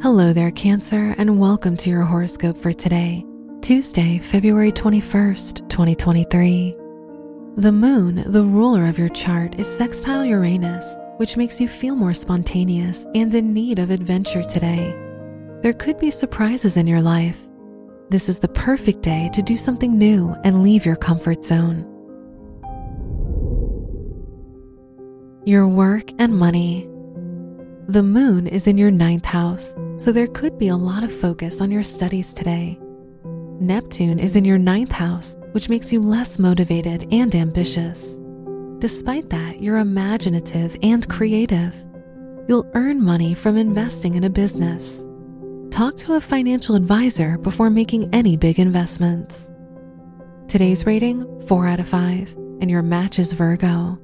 Hello there, Cancer, and welcome to your horoscope for today, Tuesday, February 21st, 2023. The moon, the ruler of your chart, is sextile Uranus, which makes you feel more spontaneous and in need of adventure today. There could be surprises in your life. This is the perfect day to do something new and leave your comfort zone. Your work and money. The moon is in your ninth house so there could be a lot of focus on your studies today. Neptune is in your ninth house, which makes you less motivated and ambitious. Despite that, you're imaginative and creative. You'll earn money from investing in a business. Talk to a financial advisor before making any big investments. Today's rating 4 out of 5, and your match is Virgo.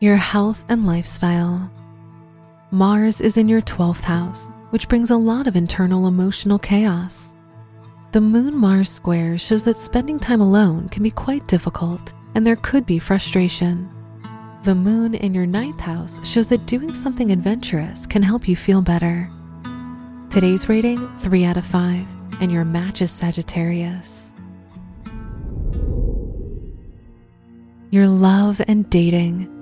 Your health and lifestyle. Mars is in your 12th house, which brings a lot of internal emotional chaos. The Moon Mars square shows that spending time alone can be quite difficult and there could be frustration. The moon in your ninth house shows that doing something adventurous can help you feel better. Today's rating 3 out of 5, and your match is Sagittarius. Your love and dating.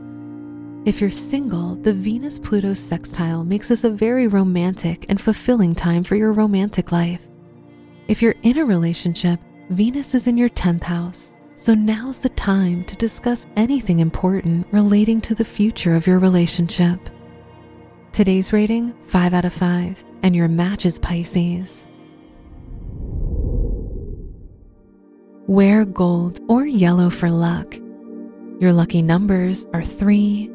If you're single, the Venus Pluto sextile makes this a very romantic and fulfilling time for your romantic life. If you're in a relationship, Venus is in your 10th house, so now's the time to discuss anything important relating to the future of your relationship. Today's rating 5 out of 5, and your match is Pisces. Wear gold or yellow for luck. Your lucky numbers are 3,